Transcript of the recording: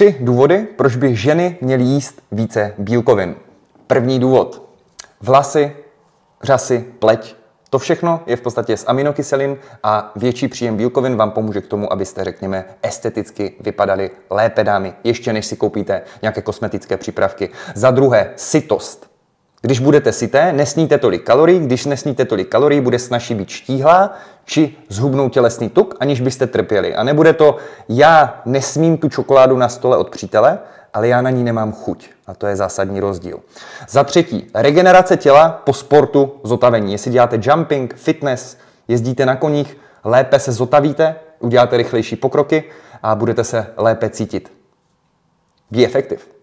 tři důvody, proč by ženy měly jíst více bílkovin. První důvod. Vlasy, řasy, pleť. To všechno je v podstatě z aminokyselin a větší příjem bílkovin vám pomůže k tomu, abyste, řekněme, esteticky vypadali lépe dámy, ještě než si koupíte nějaké kosmetické přípravky. Za druhé, sytost. Když budete syté, nesníte tolik kalorií, když nesníte tolik kalorií, bude snažší být štíhlá či zhubnout tělesný tuk, aniž byste trpěli. A nebude to, já nesmím tu čokoládu na stole od přítele, ale já na ní nemám chuť. A to je zásadní rozdíl. Za třetí, regenerace těla po sportu, zotavení. Jestli děláte jumping, fitness, jezdíte na koních, lépe se zotavíte, uděláte rychlejší pokroky a budete se lépe cítit. Be effective.